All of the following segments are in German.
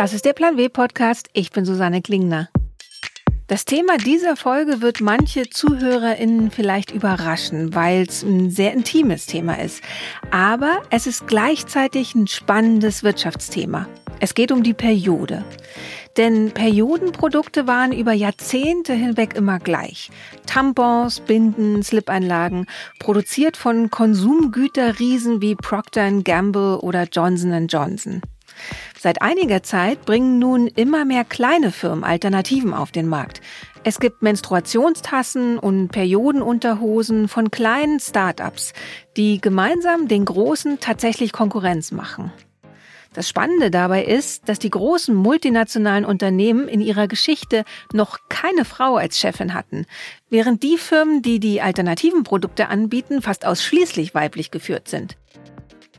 Das ist der Plan W Podcast. Ich bin Susanne Klingner. Das Thema dieser Folge wird manche ZuhörerInnen vielleicht überraschen, weil es ein sehr intimes Thema ist. Aber es ist gleichzeitig ein spannendes Wirtschaftsthema. Es geht um die Periode. Denn Periodenprodukte waren über Jahrzehnte hinweg immer gleich. Tampons, Binden, Slip-Einlagen, produziert von Konsumgüterriesen wie Procter Gamble oder Johnson Johnson. Seit einiger Zeit bringen nun immer mehr kleine Firmen Alternativen auf den Markt. Es gibt Menstruationstassen und Periodenunterhosen von kleinen Start-ups, die gemeinsam den großen tatsächlich Konkurrenz machen. Das Spannende dabei ist, dass die großen multinationalen Unternehmen in ihrer Geschichte noch keine Frau als Chefin hatten, während die Firmen, die die alternativen Produkte anbieten, fast ausschließlich weiblich geführt sind.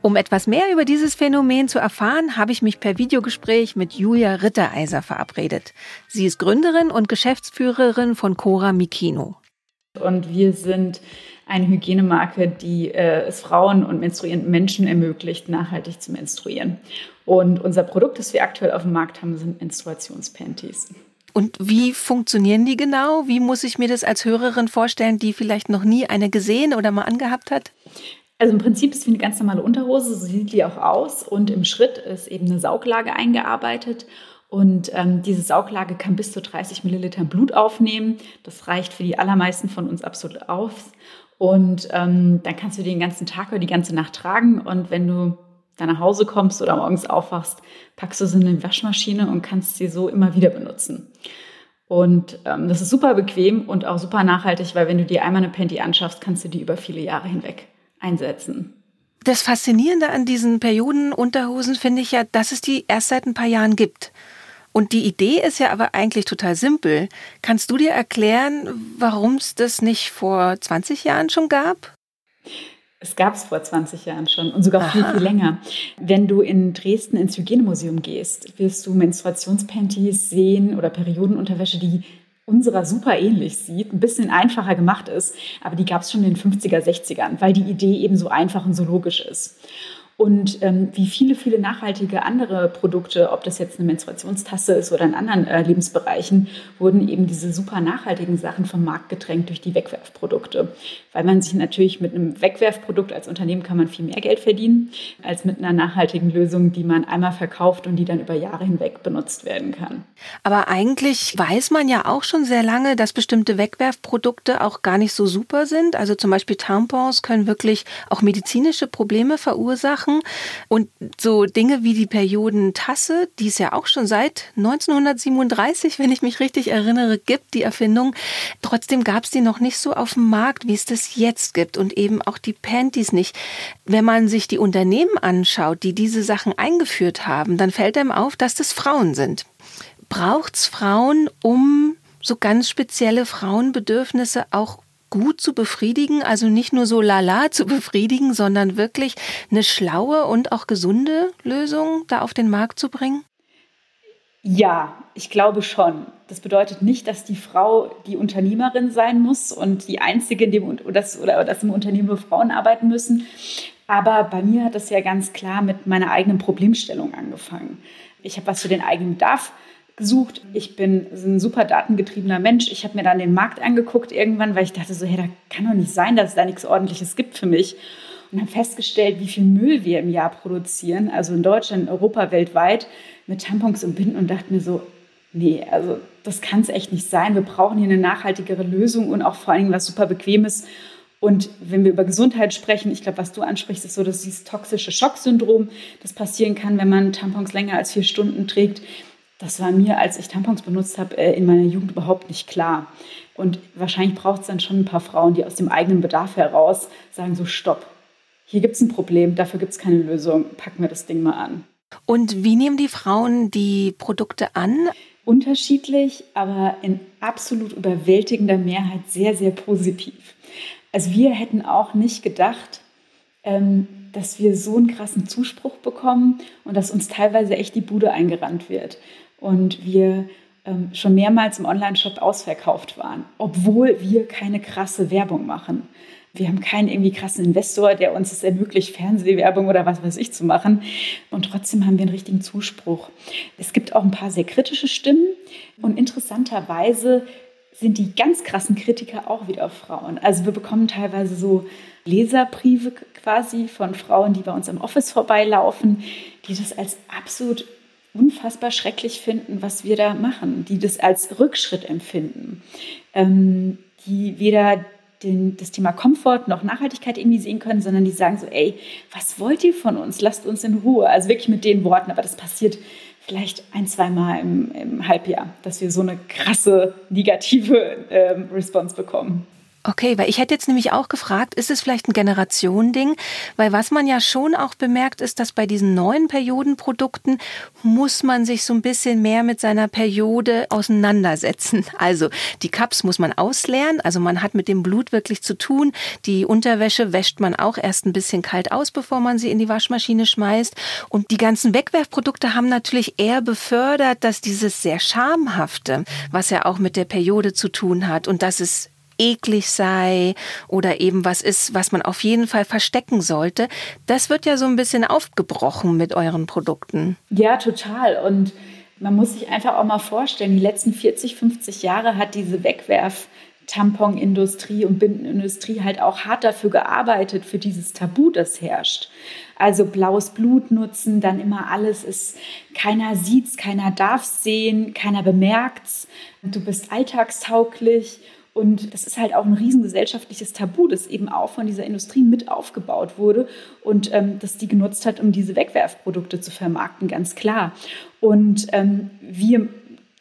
Um etwas mehr über dieses Phänomen zu erfahren, habe ich mich per Videogespräch mit Julia Rittereiser verabredet. Sie ist Gründerin und Geschäftsführerin von Cora Mikino. Und wir sind eine Hygienemarke, die äh, es Frauen und menstruierenden Menschen ermöglicht, nachhaltig zu menstruieren. Und unser Produkt, das wir aktuell auf dem Markt haben, sind Menstruationspanties. Und wie funktionieren die genau? Wie muss ich mir das als Hörerin vorstellen, die vielleicht noch nie eine gesehen oder mal angehabt hat? Also im Prinzip ist es wie eine ganz normale Unterhose, so sieht die auch aus. Und im Schritt ist eben eine Sauglage eingearbeitet. Und ähm, diese Sauglage kann bis zu 30 Milliliter Blut aufnehmen. Das reicht für die allermeisten von uns absolut aus. Und ähm, dann kannst du den ganzen Tag oder die ganze Nacht tragen. Und wenn du dann nach Hause kommst oder morgens aufwachst, packst du sie in eine Waschmaschine und kannst sie so immer wieder benutzen. Und ähm, das ist super bequem und auch super nachhaltig, weil wenn du dir einmal eine Panty anschaffst, kannst du die über viele Jahre hinweg einsetzen. Das Faszinierende an diesen Periodenunterhosen finde ich ja, dass es die erst seit ein paar Jahren gibt. Und die Idee ist ja aber eigentlich total simpel. Kannst du dir erklären, warum es das nicht vor 20 Jahren schon gab? Es gab es vor 20 Jahren schon und sogar Aha. viel, viel länger. Wenn du in Dresden ins Hygienemuseum gehst, wirst du Menstruationspanties sehen oder Periodenunterwäsche, die unserer super ähnlich sieht, ein bisschen einfacher gemacht ist, aber die gab es schon in den 50er, 60ern, weil die Idee eben so einfach und so logisch ist. Und ähm, wie viele, viele nachhaltige andere Produkte, ob das jetzt eine Menstruationstasse ist oder in anderen äh, Lebensbereichen, wurden eben diese super nachhaltigen Sachen vom Markt gedrängt durch die Wegwerfprodukte. Weil man sich natürlich mit einem Wegwerfprodukt als Unternehmen kann man viel mehr Geld verdienen, als mit einer nachhaltigen Lösung, die man einmal verkauft und die dann über Jahre hinweg benutzt werden kann. Aber eigentlich weiß man ja auch schon sehr lange, dass bestimmte Wegwerfprodukte auch gar nicht so super sind. Also zum Beispiel Tampons können wirklich auch medizinische Probleme verursachen machen. Und so Dinge wie die Periodentasse, die es ja auch schon seit 1937, wenn ich mich richtig erinnere, gibt, die Erfindung. Trotzdem gab es die noch nicht so auf dem Markt, wie es das jetzt gibt. Und eben auch die Panties nicht. Wenn man sich die Unternehmen anschaut, die diese Sachen eingeführt haben, dann fällt einem auf, dass das Frauen sind. Braucht es Frauen, um so ganz spezielle Frauenbedürfnisse auch gut zu befriedigen, also nicht nur so lala zu befriedigen, sondern wirklich eine schlaue und auch gesunde Lösung da auf den Markt zu bringen? Ja, ich glaube schon. Das bedeutet nicht, dass die Frau die Unternehmerin sein muss und die einzige in dem oder oder dass im Unternehmen nur Frauen arbeiten müssen. Aber bei mir hat das ja ganz klar mit meiner eigenen Problemstellung angefangen. Ich habe was für den eigenen Bedarf gesucht. Ich bin ein super datengetriebener Mensch. Ich habe mir dann den Markt angeguckt irgendwann, weil ich dachte so, hey, da kann doch nicht sein, dass es da nichts Ordentliches gibt für mich. Und habe festgestellt, wie viel Müll wir im Jahr produzieren, also in Deutschland, in Europa, weltweit, mit Tampons und Binden und dachte mir so, nee, also das kann es echt nicht sein. Wir brauchen hier eine nachhaltigere Lösung und auch vor allen Dingen was super Bequemes. Und wenn wir über Gesundheit sprechen, ich glaube, was du ansprichst, ist so, dass dieses toxische Schocksyndrom, das passieren kann, wenn man Tampons länger als vier Stunden trägt das war mir, als ich Tampons benutzt habe, äh, in meiner Jugend überhaupt nicht klar. Und wahrscheinlich braucht es dann schon ein paar Frauen, die aus dem eigenen Bedarf heraus sagen, so stopp, hier gibt es ein Problem, dafür gibt es keine Lösung, packen wir das Ding mal an. Und wie nehmen die Frauen die Produkte an? Unterschiedlich, aber in absolut überwältigender Mehrheit sehr, sehr positiv. Also wir hätten auch nicht gedacht, ähm, dass wir so einen krassen Zuspruch bekommen und dass uns teilweise echt die Bude eingerannt wird und wir ähm, schon mehrmals im Online-Shop ausverkauft waren, obwohl wir keine krasse Werbung machen. Wir haben keinen irgendwie krassen Investor, der uns es ermöglicht, Fernsehwerbung oder was weiß ich zu machen. Und trotzdem haben wir einen richtigen Zuspruch. Es gibt auch ein paar sehr kritische Stimmen. Und interessanterweise sind die ganz krassen Kritiker auch wieder Frauen. Also wir bekommen teilweise so Leserbriefe quasi von Frauen, die bei uns im Office vorbeilaufen, die das als absolut unfassbar schrecklich finden, was wir da machen, die das als Rückschritt empfinden, ähm, die weder den, das Thema Komfort noch Nachhaltigkeit irgendwie sehen können, sondern die sagen so, ey, was wollt ihr von uns? Lasst uns in Ruhe. Also wirklich mit den Worten, aber das passiert vielleicht ein, zweimal im, im Halbjahr, dass wir so eine krasse negative ähm, Response bekommen. Okay, weil ich hätte jetzt nämlich auch gefragt, ist es vielleicht ein Generationending? Weil was man ja schon auch bemerkt, ist, dass bei diesen neuen Periodenprodukten muss man sich so ein bisschen mehr mit seiner Periode auseinandersetzen. Also die Cups muss man ausleeren, also man hat mit dem Blut wirklich zu tun. Die Unterwäsche wäscht man auch erst ein bisschen kalt aus, bevor man sie in die Waschmaschine schmeißt. Und die ganzen Wegwerfprodukte haben natürlich eher befördert, dass dieses sehr schamhafte, was ja auch mit der Periode zu tun hat und dass es eklig sei oder eben was ist, was man auf jeden Fall verstecken sollte. Das wird ja so ein bisschen aufgebrochen mit euren Produkten. Ja, total. Und man muss sich einfach auch mal vorstellen, die letzten 40, 50 Jahre hat diese Wegwerf Tamponindustrie und Bindenindustrie halt auch hart dafür gearbeitet, für dieses Tabu, das herrscht. Also blaues Blut nutzen, dann immer alles ist, keiner sieht's, keiner darf's sehen, keiner bemerkt's. Du bist alltagstauglich und das ist halt auch ein riesengesellschaftliches Tabu, das eben auch von dieser Industrie mit aufgebaut wurde und ähm, das die genutzt hat, um diese Wegwerfprodukte zu vermarkten, ganz klar. Und ähm, wir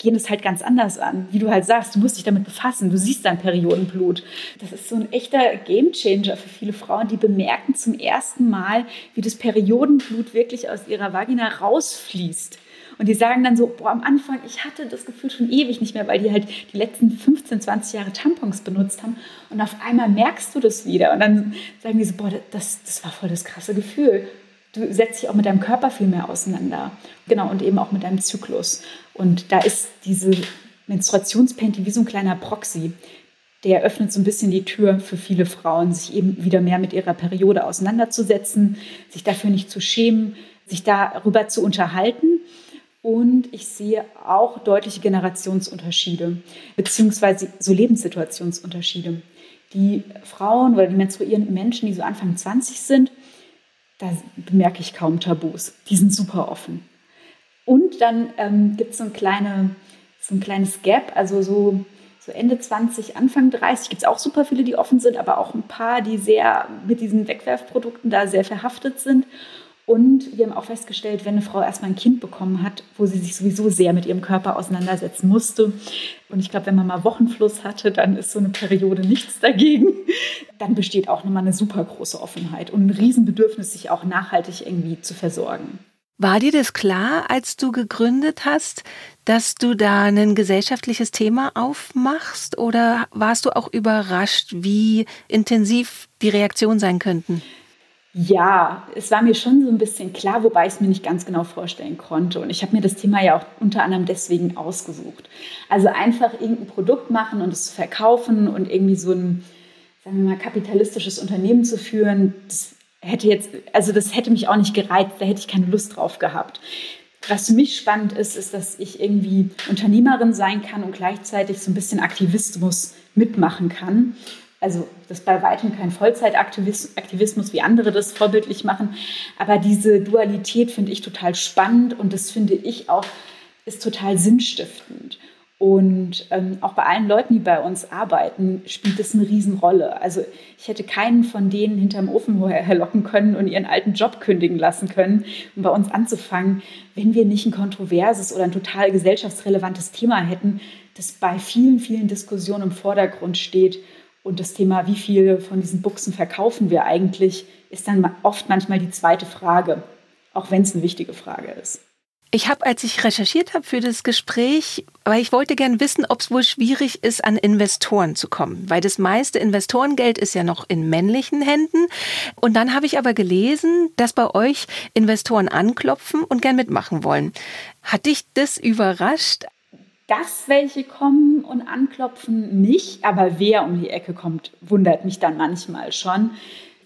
gehen es halt ganz anders an. Wie du halt sagst, du musst dich damit befassen, du siehst dein Periodenblut. Das ist so ein echter Gamechanger für viele Frauen, die bemerken zum ersten Mal, wie das Periodenblut wirklich aus ihrer Vagina rausfließt. Und die sagen dann so, boah, am Anfang, ich hatte das Gefühl schon ewig nicht mehr, weil die halt die letzten 15, 20 Jahre Tampons benutzt haben. Und auf einmal merkst du das wieder. Und dann sagen die so, boah, das, das war voll das krasse Gefühl. Du setzt dich auch mit deinem Körper viel mehr auseinander. Genau, und eben auch mit deinem Zyklus. Und da ist diese Menstruationspanty wie so ein kleiner Proxy. Der öffnet so ein bisschen die Tür für viele Frauen, sich eben wieder mehr mit ihrer Periode auseinanderzusetzen, sich dafür nicht zu schämen, sich darüber zu unterhalten und ich sehe auch deutliche Generationsunterschiede, beziehungsweise so Lebenssituationsunterschiede. Die Frauen oder die menstruierenden Menschen, die so Anfang 20 sind, da bemerke ich kaum Tabus. Die sind super offen. Und dann ähm, gibt es so, ein kleine, so ein kleines Gap, also so, so Ende 20, Anfang 30 gibt es auch super viele, die offen sind, aber auch ein paar, die sehr mit diesen Wegwerfprodukten da sehr verhaftet sind. Und wir haben auch festgestellt, wenn eine Frau erstmal ein Kind bekommen hat, wo sie sich sowieso sehr mit ihrem Körper auseinandersetzen musste. Und ich glaube, wenn man mal Wochenfluss hatte, dann ist so eine Periode nichts dagegen. Dann besteht auch nochmal eine super große Offenheit und ein Riesenbedürfnis, sich auch nachhaltig irgendwie zu versorgen. War dir das klar, als du gegründet hast, dass du da ein gesellschaftliches Thema aufmachst? Oder warst du auch überrascht, wie intensiv die Reaktionen sein könnten? Ja, es war mir schon so ein bisschen klar, wobei ich es mir nicht ganz genau vorstellen konnte. Und ich habe mir das Thema ja auch unter anderem deswegen ausgesucht. Also einfach irgendein Produkt machen und es verkaufen und irgendwie so ein, sagen wir mal, kapitalistisches Unternehmen zu führen, das hätte jetzt, also das hätte mich auch nicht gereizt, da hätte ich keine Lust drauf gehabt. Was für mich spannend ist, ist, dass ich irgendwie Unternehmerin sein kann und gleichzeitig so ein bisschen Aktivismus mitmachen kann also das ist bei weitem kein Vollzeitaktivismus, wie andere das vorbildlich machen, aber diese Dualität finde ich total spannend und das finde ich auch ist total sinnstiftend. Und ähm, auch bei allen Leuten, die bei uns arbeiten, spielt das eine Riesenrolle. Also ich hätte keinen von denen hinterm Ofen herlocken können und ihren alten Job kündigen lassen können, um bei uns anzufangen, wenn wir nicht ein kontroverses oder ein total gesellschaftsrelevantes Thema hätten, das bei vielen, vielen Diskussionen im Vordergrund steht und das Thema, wie viele von diesen Buchsen verkaufen wir eigentlich, ist dann oft manchmal die zweite Frage, auch wenn es eine wichtige Frage ist. Ich habe, als ich recherchiert habe für das Gespräch, weil ich wollte gern wissen, ob es wohl schwierig ist, an Investoren zu kommen, weil das meiste Investorengeld ist ja noch in männlichen Händen. Und dann habe ich aber gelesen, dass bei euch Investoren anklopfen und gern mitmachen wollen. Hat dich das überrascht? Dass welche kommen und anklopfen, nicht. Aber wer um die Ecke kommt, wundert mich dann manchmal schon.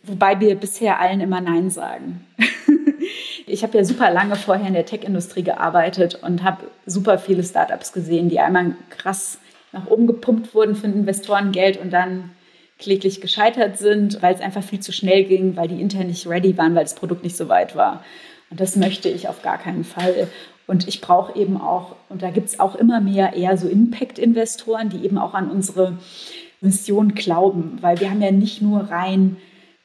Wobei wir bisher allen immer Nein sagen. ich habe ja super lange vorher in der Tech-Industrie gearbeitet und habe super viele Startups gesehen, die einmal krass nach oben gepumpt wurden für Investorengeld und dann kläglich gescheitert sind, weil es einfach viel zu schnell ging, weil die intern nicht ready waren, weil das Produkt nicht so weit war. Und das möchte ich auf gar keinen Fall. Und ich brauche eben auch, und da gibt es auch immer mehr eher so Impact-Investoren, die eben auch an unsere Mission glauben, weil wir haben ja nicht nur rein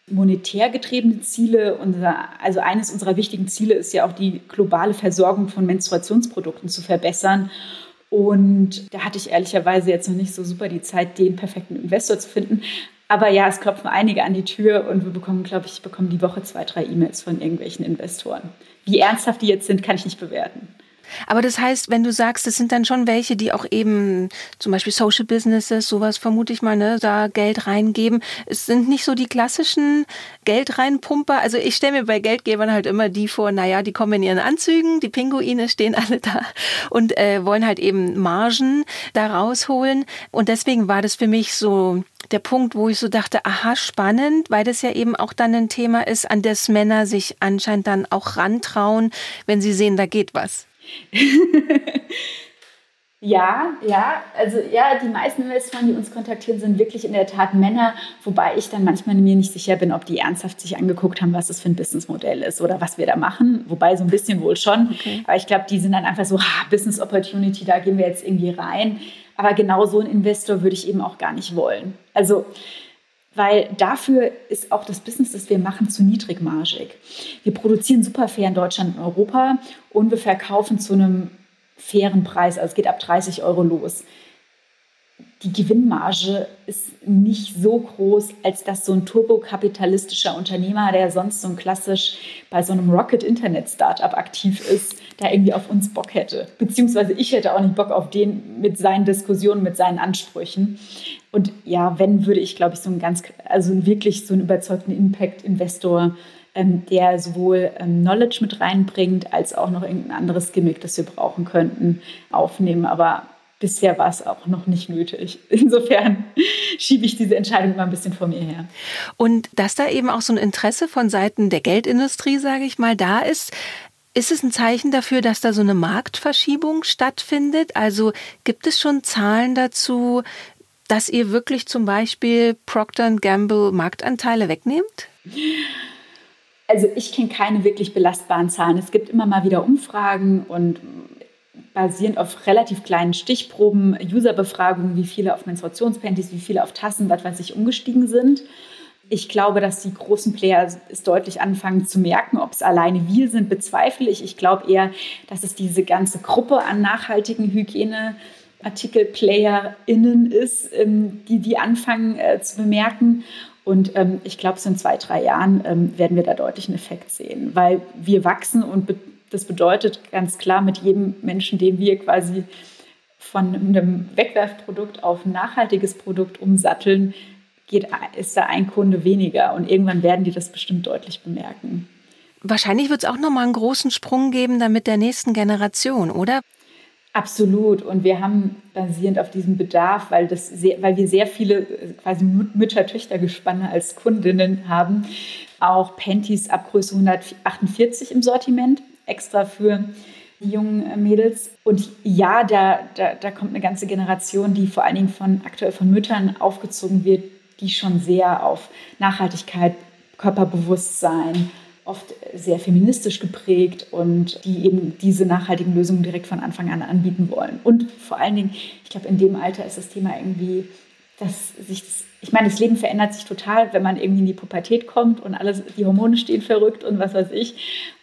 monetär getriebene Ziele. Unser, also eines unserer wichtigen Ziele ist ja auch die globale Versorgung von Menstruationsprodukten zu verbessern. Und da hatte ich ehrlicherweise jetzt noch nicht so super die Zeit, den perfekten Investor zu finden. Aber ja, es klopfen einige an die Tür und wir bekommen, glaube ich, bekommen die Woche zwei, drei E-Mails von irgendwelchen Investoren. Wie ernsthaft die jetzt sind, kann ich nicht bewerten. Aber das heißt, wenn du sagst, es sind dann schon welche, die auch eben zum Beispiel Social Businesses, sowas vermute ich mal, ne, da Geld reingeben. Es sind nicht so die klassischen Geld reinpumper. Also ich stelle mir bei Geldgebern halt immer die vor, naja, die kommen in ihren Anzügen, die Pinguine stehen alle da und äh, wollen halt eben Margen da rausholen. Und deswegen war das für mich so der Punkt, wo ich so dachte, aha, spannend, weil das ja eben auch dann ein Thema ist, an das Männer sich anscheinend dann auch rantrauen, wenn sie sehen, da geht was. ja, ja, also ja, die meisten Investoren, die uns kontaktieren, sind wirklich in der Tat Männer, wobei ich dann manchmal mir nicht sicher bin, ob die ernsthaft sich angeguckt haben, was das für ein Businessmodell ist oder was wir da machen. Wobei so ein bisschen wohl schon. Okay. Aber ich glaube, die sind dann einfach so, ha, Business Opportunity, da gehen wir jetzt irgendwie rein. Aber genau so einen Investor würde ich eben auch gar nicht wollen. Also weil dafür ist auch das Business, das wir machen, zu niedrigmargig. Wir produzieren super fair in Deutschland und Europa und wir verkaufen zu einem fairen Preis. Also es geht ab 30 Euro los die Gewinnmarge ist nicht so groß, als dass so ein turbokapitalistischer Unternehmer, der sonst so klassisch bei so einem Rocket-Internet-Startup aktiv ist, da irgendwie auf uns Bock hätte. Beziehungsweise ich hätte auch nicht Bock auf den mit seinen Diskussionen, mit seinen Ansprüchen. Und ja, wenn, würde ich, glaube ich, so einen ganz, also wirklich so einen überzeugten Impact-Investor, ähm, der sowohl ähm, Knowledge mit reinbringt, als auch noch irgendein anderes Gimmick, das wir brauchen könnten, aufnehmen. Aber bisher war es auch noch nicht nötig. Insofern schiebe ich diese Entscheidung mal ein bisschen vor mir her. Und dass da eben auch so ein Interesse von Seiten der Geldindustrie, sage ich mal, da ist, ist es ein Zeichen dafür, dass da so eine Marktverschiebung stattfindet? Also gibt es schon Zahlen dazu, dass ihr wirklich zum Beispiel Procter Gamble Marktanteile wegnehmt? Also ich kenne keine wirklich belastbaren Zahlen. Es gibt immer mal wieder Umfragen und basierend auf relativ kleinen Stichproben, Userbefragungen, wie viele auf Menstruationspanties, wie viele auf Tassen, was weiß ich, umgestiegen sind. Ich glaube, dass die großen Player es deutlich anfangen zu merken. Ob es alleine wir sind, bezweifle ich. Ich glaube eher, dass es diese ganze Gruppe an nachhaltigen Hygieneartikel-PlayerInnen ist, ähm, die die anfangen äh, zu bemerken. Und ähm, ich glaube, so in zwei, drei Jahren ähm, werden wir da deutlich einen Effekt sehen, weil wir wachsen und das bedeutet ganz klar, mit jedem Menschen, den wir quasi von einem Wegwerfprodukt auf ein nachhaltiges Produkt umsatteln, geht, ist da ein Kunde weniger. Und irgendwann werden die das bestimmt deutlich bemerken. Wahrscheinlich wird es auch nochmal einen großen Sprung geben dann mit der nächsten Generation, oder? Absolut. Und wir haben basierend auf diesem Bedarf, weil, das sehr, weil wir sehr viele quasi Mütter-Töchter-Gespanne als Kundinnen haben, auch Panties ab Größe 148 im Sortiment extra für die jungen äh, Mädels. Und ja, da, da, da kommt eine ganze Generation, die vor allen Dingen von aktuell von Müttern aufgezogen wird, die schon sehr auf Nachhaltigkeit, Körperbewusstsein, oft sehr feministisch geprägt und die eben diese nachhaltigen Lösungen direkt von Anfang an anbieten wollen. Und vor allen Dingen, ich glaube, in dem Alter ist das Thema irgendwie, dass sich das, ich meine, das Leben verändert sich total, wenn man irgendwie in die Pubertät kommt und alles, die Hormone stehen verrückt und was weiß ich.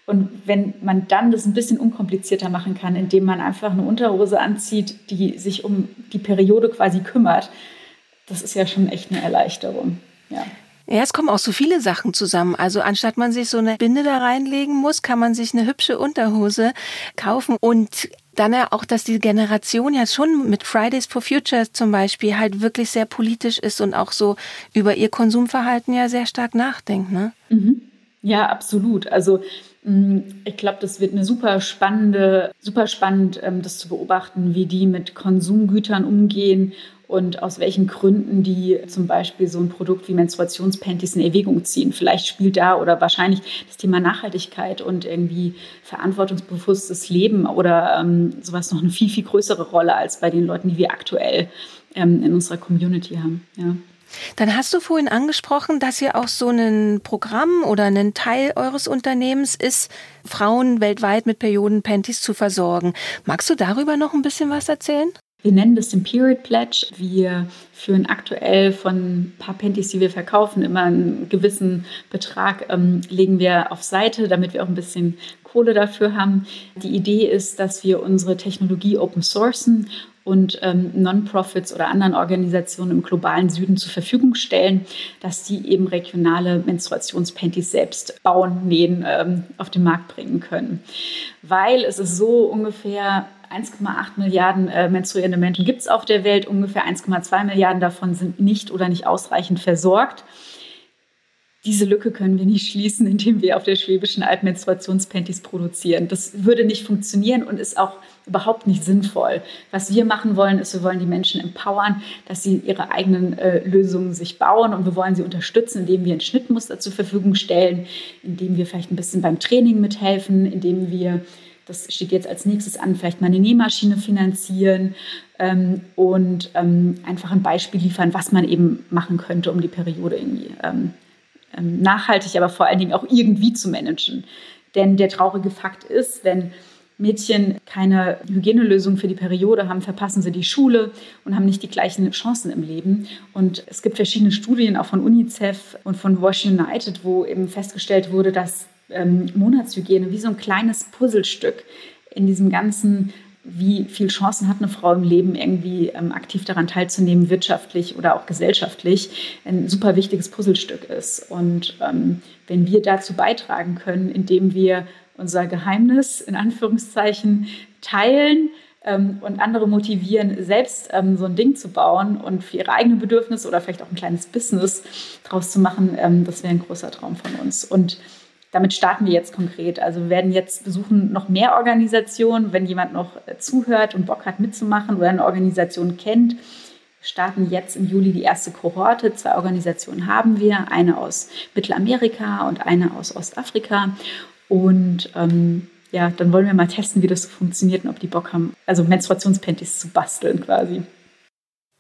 Und wenn man dann das ein bisschen unkomplizierter machen kann, indem man einfach eine Unterhose anzieht, die sich um die Periode quasi kümmert, das ist ja schon echt eine Erleichterung. Ja. Ja, es kommen auch so viele Sachen zusammen. Also anstatt man sich so eine Binde da reinlegen muss, kann man sich eine hübsche Unterhose kaufen und dann ja auch, dass die Generation ja schon mit Fridays for Future zum Beispiel halt wirklich sehr politisch ist und auch so über ihr Konsumverhalten ja sehr stark nachdenkt, ne? Mhm. Ja, absolut. Also mm, ich glaube, das wird eine super spannende, super spannend, ähm, das zu beobachten, wie die mit Konsumgütern umgehen und aus welchen Gründen die zum Beispiel so ein Produkt wie Menstruationspanties in Erwägung ziehen. Vielleicht spielt da oder wahrscheinlich das Thema Nachhaltigkeit und irgendwie verantwortungsbewusstes Leben oder ähm, sowas noch eine viel, viel größere Rolle als bei den Leuten, die wir aktuell ähm, in unserer Community haben. Ja. Dann hast du vorhin angesprochen, dass ihr auch so ein Programm oder ein Teil eures Unternehmens ist, Frauen weltweit mit Periodenpanties zu versorgen. Magst du darüber noch ein bisschen was erzählen? Wir nennen das den Period Pledge. Wir führen aktuell von ein paar Panties, die wir verkaufen, immer einen gewissen Betrag ähm, legen wir auf Seite, damit wir auch ein bisschen Kohle dafür haben. Die Idee ist, dass wir unsere Technologie open sourcen und ähm, Non-Profits oder anderen Organisationen im globalen Süden zur Verfügung stellen, dass die eben regionale Menstruationspanties selbst bauen, nähen, ähm, auf den Markt bringen können. Weil es ist so ungefähr 1,8 Milliarden äh, menstruierende Menschen gibt es auf der Welt, ungefähr 1,2 Milliarden davon sind nicht oder nicht ausreichend versorgt. Diese Lücke können wir nicht schließen, indem wir auf der Schwäbischen Alb Menstruationspanties produzieren. Das würde nicht funktionieren und ist auch überhaupt nicht sinnvoll. Was wir machen wollen, ist, wir wollen die Menschen empowern, dass sie ihre eigenen äh, Lösungen sich bauen und wir wollen sie unterstützen, indem wir ein Schnittmuster zur Verfügung stellen, indem wir vielleicht ein bisschen beim Training mithelfen, indem wir das steht jetzt als nächstes an, vielleicht mal eine Nähmaschine finanzieren ähm, und ähm, einfach ein Beispiel liefern, was man eben machen könnte, um die Periode irgendwie ähm, ähm nachhaltig, aber vor allen Dingen auch irgendwie zu managen. Denn der traurige Fakt ist, wenn Mädchen keine Hygienelösung für die Periode haben, verpassen sie die Schule und haben nicht die gleichen Chancen im Leben. Und es gibt verschiedene Studien auch von UNICEF und von Wash United, wo eben festgestellt wurde, dass ähm, Monatshygiene wie so ein kleines Puzzlestück in diesem ganzen wie viele Chancen hat eine Frau im Leben, irgendwie ähm, aktiv daran teilzunehmen, wirtschaftlich oder auch gesellschaftlich, ein super wichtiges Puzzlestück ist. Und ähm, wenn wir dazu beitragen können, indem wir unser Geheimnis in Anführungszeichen teilen ähm, und andere motivieren, selbst ähm, so ein Ding zu bauen und für ihre eigenen Bedürfnisse oder vielleicht auch ein kleines Business draus zu machen, ähm, das wäre ein großer Traum von uns. Und damit starten wir jetzt konkret. Also wir werden jetzt besuchen noch mehr Organisationen, wenn jemand noch äh, zuhört und Bock hat mitzumachen oder eine Organisation kennt. Wir starten jetzt im Juli die erste Kohorte. Zwei Organisationen haben wir, eine aus Mittelamerika und eine aus Ostafrika. Und ähm, ja, dann wollen wir mal testen, wie das so funktioniert und ob die Bock haben, also Menstruationspanties zu basteln quasi.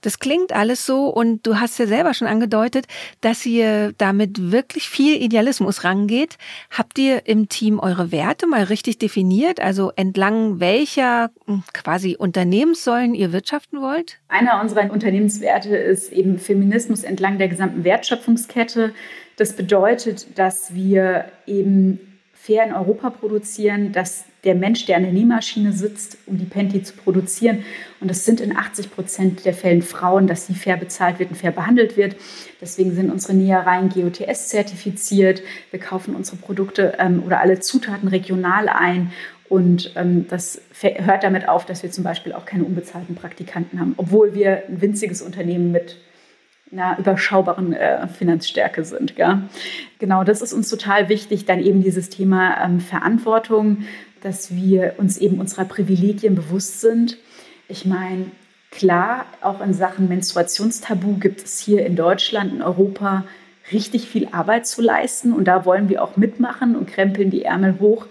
Das klingt alles so und du hast ja selber schon angedeutet, dass ihr damit wirklich viel Idealismus rangeht. Habt ihr im Team eure Werte mal richtig definiert? Also entlang welcher hm, quasi Unternehmenssäulen ihr wirtschaften wollt? Einer unserer Unternehmenswerte ist eben Feminismus entlang der gesamten Wertschöpfungskette. Das bedeutet, dass wir eben fair in Europa produzieren, dass der Mensch, der an der Nähmaschine sitzt, um die Panty zu produzieren, und das sind in 80 Prozent der Fällen Frauen, dass sie fair bezahlt wird und fair behandelt wird. Deswegen sind unsere Nähereien GOTS zertifiziert. Wir kaufen unsere Produkte ähm, oder alle Zutaten regional ein und ähm, das hört damit auf, dass wir zum Beispiel auch keine unbezahlten Praktikanten haben, obwohl wir ein winziges Unternehmen mit einer überschaubaren äh, Finanzstärke sind. Gell? Genau, das ist uns total wichtig. Dann eben dieses Thema ähm, Verantwortung, dass wir uns eben unserer Privilegien bewusst sind. Ich meine, klar, auch in Sachen Menstruationstabu gibt es hier in Deutschland, in Europa richtig viel Arbeit zu leisten und da wollen wir auch mitmachen und krempeln die Ärmel hoch.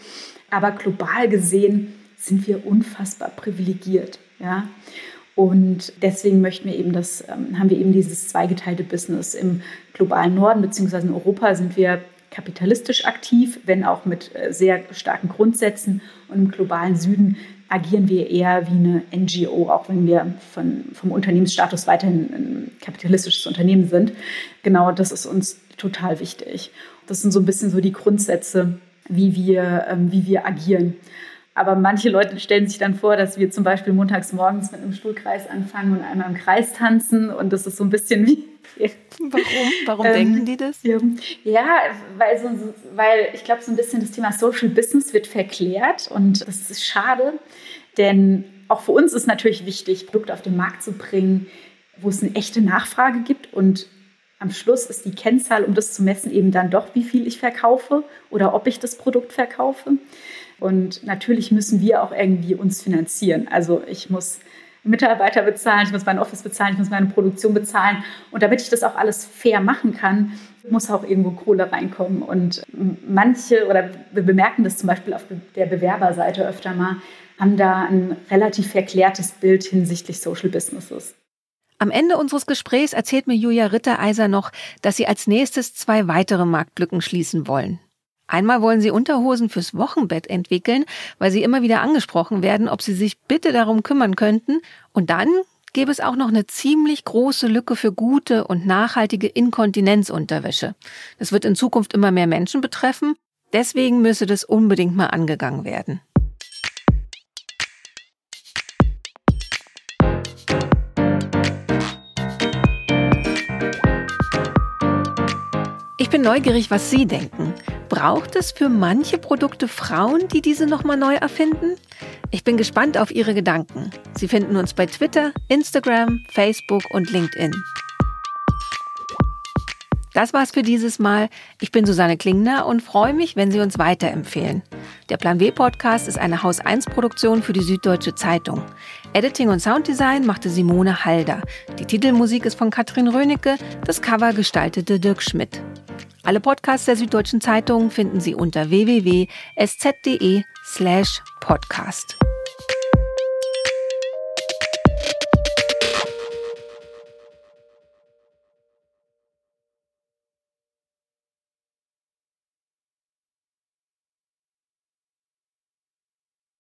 Aber global gesehen sind wir unfassbar privilegiert. Ja? Und deswegen möchten wir eben das, ähm, haben wir eben dieses zweigeteilte Business. Im globalen Norden bzw. in Europa sind wir kapitalistisch aktiv, wenn auch mit äh, sehr starken Grundsätzen. Und im globalen Süden agieren wir eher wie eine NGO, auch wenn wir von, vom Unternehmensstatus weiterhin ein kapitalistisches Unternehmen sind. Genau das ist uns total wichtig. Das sind so ein bisschen so die Grundsätze, wie wir, ähm, wie wir agieren. Aber manche Leute stellen sich dann vor, dass wir zum Beispiel montags morgens mit einem Stuhlkreis anfangen und einmal im Kreis tanzen. Und das ist so ein bisschen wie. Warum? Warum ähm, denken die das? Ja, ja weil, so, weil ich glaube, so ein bisschen das Thema Social Business wird verklärt. Und das ist schade, denn auch für uns ist natürlich wichtig, Produkte auf den Markt zu bringen, wo es eine echte Nachfrage gibt und Am Schluss ist die Kennzahl, um das zu messen, eben dann doch, wie viel ich verkaufe oder ob ich das Produkt verkaufe. Und natürlich müssen wir auch irgendwie uns finanzieren. Also ich muss Mitarbeiter bezahlen, ich muss mein Office bezahlen, ich muss meine Produktion bezahlen. Und damit ich das auch alles fair machen kann, muss auch irgendwo Kohle reinkommen. Und manche, oder wir bemerken das zum Beispiel auf der Bewerberseite öfter mal, haben da ein relativ verklärtes Bild hinsichtlich Social Businesses. Am Ende unseres Gesprächs erzählt mir Julia Rittereiser noch, dass sie als nächstes zwei weitere Marktlücken schließen wollen. Einmal wollen sie Unterhosen fürs Wochenbett entwickeln, weil sie immer wieder angesprochen werden, ob sie sich bitte darum kümmern könnten. Und dann gäbe es auch noch eine ziemlich große Lücke für gute und nachhaltige Inkontinenzunterwäsche. Das wird in Zukunft immer mehr Menschen betreffen. Deswegen müsse das unbedingt mal angegangen werden. Ich bin neugierig, was Sie denken. Braucht es für manche Produkte Frauen, die diese nochmal neu erfinden? Ich bin gespannt auf Ihre Gedanken. Sie finden uns bei Twitter, Instagram, Facebook und LinkedIn. Das war's für dieses Mal. Ich bin Susanne Klingner und freue mich, wenn Sie uns weiterempfehlen. Der Plan W Podcast ist eine Haus 1 Produktion für die Süddeutsche Zeitung. Editing und Sounddesign machte Simone Halder. Die Titelmusik ist von Katrin Rönecke, das Cover gestaltete Dirk Schmidt. Alle Podcasts der Süddeutschen Zeitung finden Sie unter www.sz.de slash podcast.